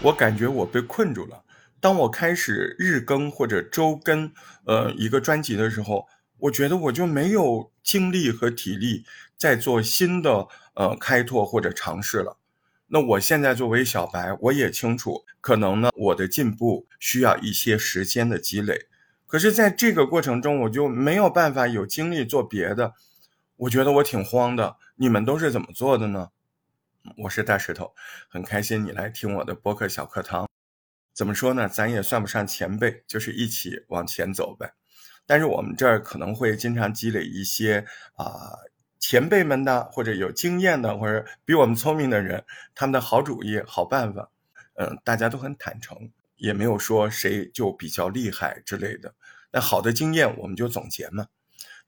我感觉我被困住了。当我开始日更或者周更，呃，一个专辑的时候，我觉得我就没有精力和体力再做新的呃开拓或者尝试了。那我现在作为小白，我也清楚，可能呢我的进步需要一些时间的积累。可是，在这个过程中，我就没有办法有精力做别的。我觉得我挺慌的。你们都是怎么做的呢？我是大石头，很开心你来听我的播客小课堂。怎么说呢？咱也算不上前辈，就是一起往前走呗。但是我们这儿可能会经常积累一些啊前辈们的，或者有经验的，或者比我们聪明的人，他们的好主意、好办法。嗯，大家都很坦诚，也没有说谁就比较厉害之类的。那好的经验我们就总结嘛。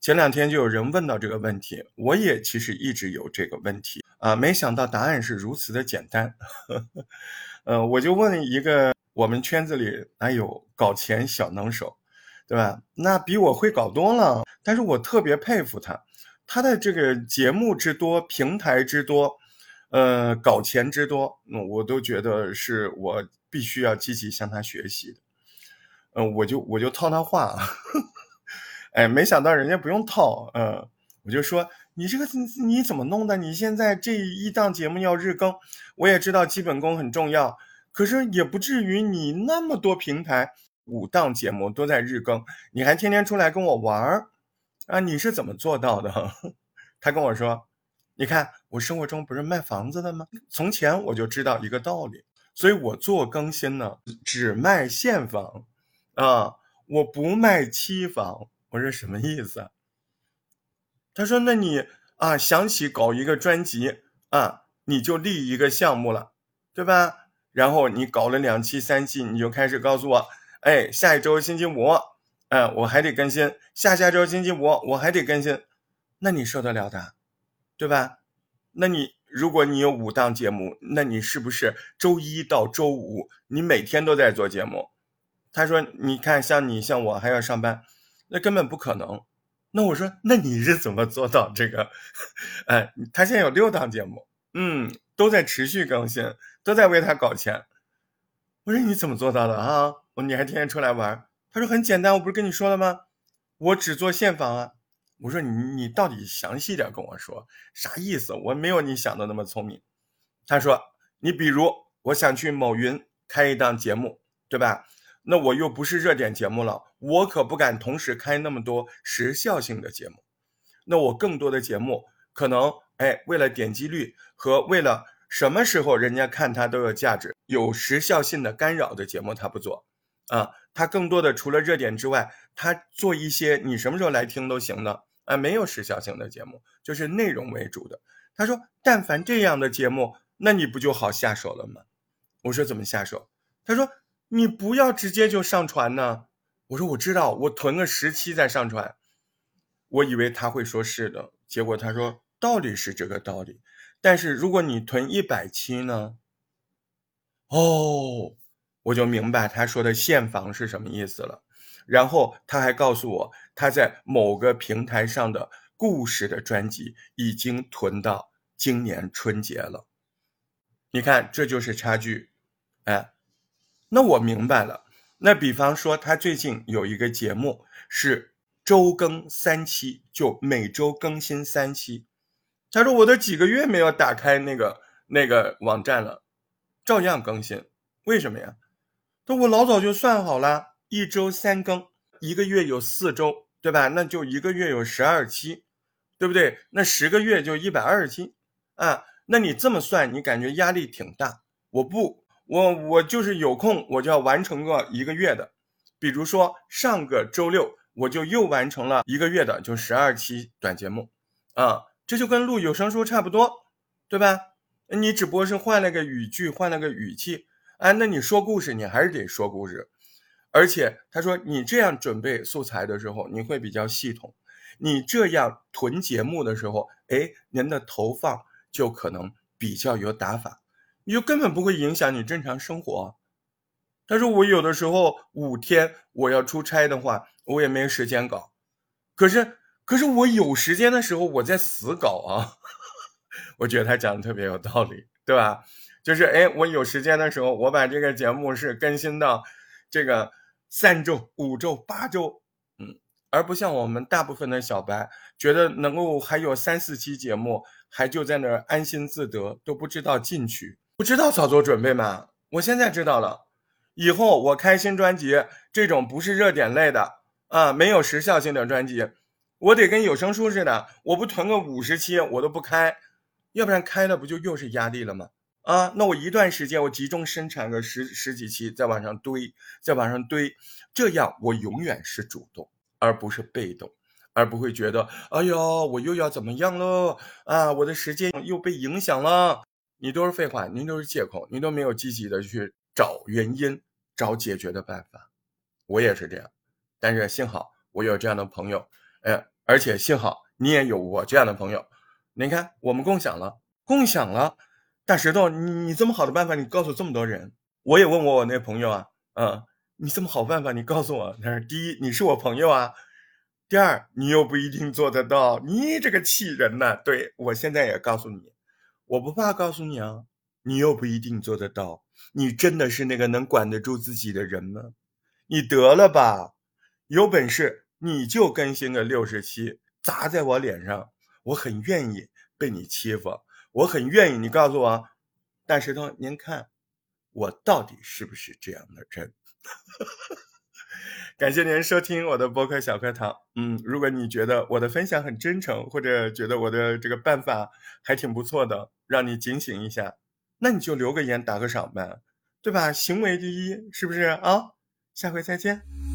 前两天就有人问到这个问题，我也其实一直有这个问题啊，没想到答案是如此的简单。呃，我就问一个我们圈子里哪有搞钱小能手，对吧？那比我会搞多了，但是我特别佩服他，他的这个节目之多，平台之多，呃，搞钱之多，我都觉得是我必须要积极向他学习的。嗯，我就我就套他话。哎，没想到人家不用套，嗯，我就说你这个你怎么弄的？你现在这一档节目要日更，我也知道基本功很重要，可是也不至于你那么多平台五档节目都在日更，你还天天出来跟我玩儿啊？你是怎么做到的？他跟我说，你看我生活中不是卖房子的吗？从前我就知道一个道理，所以我做更新呢，只卖现房啊，我不卖期房。我说什么意思？他说：“那你啊，想起搞一个专辑啊，你就立一个项目了，对吧？然后你搞了两期、三期，你就开始告诉我，哎，下一周星期五，嗯，我还得更新；下下周星期五，我还得更新。那你受得了的，对吧？那你如果你有五档节目，那你是不是周一到周五你每天都在做节目？他说：你看，像你像我还要上班。”那根本不可能。那我说，那你是怎么做到这个？哎，他现在有六档节目，嗯，都在持续更新，都在为他搞钱。我说你怎么做到的啊？我你还天天出来玩？他说很简单，我不是跟你说了吗？我只做现房啊。我说你你到底详细点跟我说啥意思？我没有你想的那么聪明。他说你比如我想去某云开一档节目，对吧？那我又不是热点节目了，我可不敢同时开那么多时效性的节目。那我更多的节目可能，哎，为了点击率和为了什么时候人家看它都有价值，有时效性的干扰的节目他不做，啊，他更多的除了热点之外，他做一些你什么时候来听都行的，啊，没有时效性的节目，就是内容为主的。他说，但凡这样的节目，那你不就好下手了吗？我说怎么下手？他说。你不要直接就上传呢？我说我知道，我囤个十期再上传。我以为他会说是的，结果他说道理是这个道理，但是如果你囤一百期呢？哦，我就明白他说的现房是什么意思了。然后他还告诉我，他在某个平台上的故事的专辑已经囤到今年春节了。你看，这就是差距，哎。那我明白了。那比方说，他最近有一个节目是周更三期，就每周更新三期。他说我都几个月没有打开那个那个网站了，照样更新。为什么呀？他说我老早就算好了，一周三更，一个月有四周，对吧？那就一个月有十二期，对不对？那十个月就一百二十期啊。那你这么算，你感觉压力挺大？我不。我我就是有空，我就要完成个一个月的，比如说上个周六我就又完成了一个月的，就十二期短节目，啊，这就跟录有声书差不多，对吧？你只不过是换了个语句，换了个语气，哎，那你说故事，你还是得说故事，而且他说你这样准备素材的时候，你会比较系统，你这样囤节目的时候，哎，您的投放就可能比较有打法。又根本不会影响你正常生活。他说我有的时候五天我要出差的话，我也没时间搞。可是可是我有时间的时候，我在死搞啊。我觉得他讲的特别有道理，对吧？就是哎，我有时间的时候，我把这个节目是更新到这个三周、五周、八周，嗯，而不像我们大部分的小白，觉得能够还有三四期节目，还就在那儿安心自得，都不知道进取，不知道早做准备吗？我现在知道了，以后我开新专辑，这种不是热点类的啊，没有时效性的专辑，我得跟有声书似的，我不囤个五十期，我都不开，要不然开了不就又是压力了吗？啊，那我一段时间我集中生产个十十几期，再往上堆，再往上堆，这样我永远是主动，而不是被动，而不会觉得，哎呦，我又要怎么样了啊？我的时间又被影响了。你都是废话，您都是借口，您都没有积极的去找原因，找解决的办法。我也是这样，但是幸好我有这样的朋友，哎，而且幸好你也有我这样的朋友。你看，我们共享了，共享了。大石头，你你这么好的办法，你告诉这么多人，我也问过我那朋友啊，嗯，你这么好办法，你告诉我，他说第一，你是我朋友啊，第二，你又不一定做得到，你这个气人呐！对我现在也告诉你，我不怕告诉你啊，你又不一定做得到，你真的是那个能管得住自己的人吗？你得了吧，有本事你就更新个六十期，砸在我脸上，我很愿意被你欺负。我很愿意，你告诉我，大石头，您看我到底是不是这样的人？感谢您收听我的播客小课堂。嗯，如果你觉得我的分享很真诚，或者觉得我的这个办法还挺不错的，让你警醒一下，那你就留个言，打个赏呗，对吧？行为第一，是不是啊？下回再见。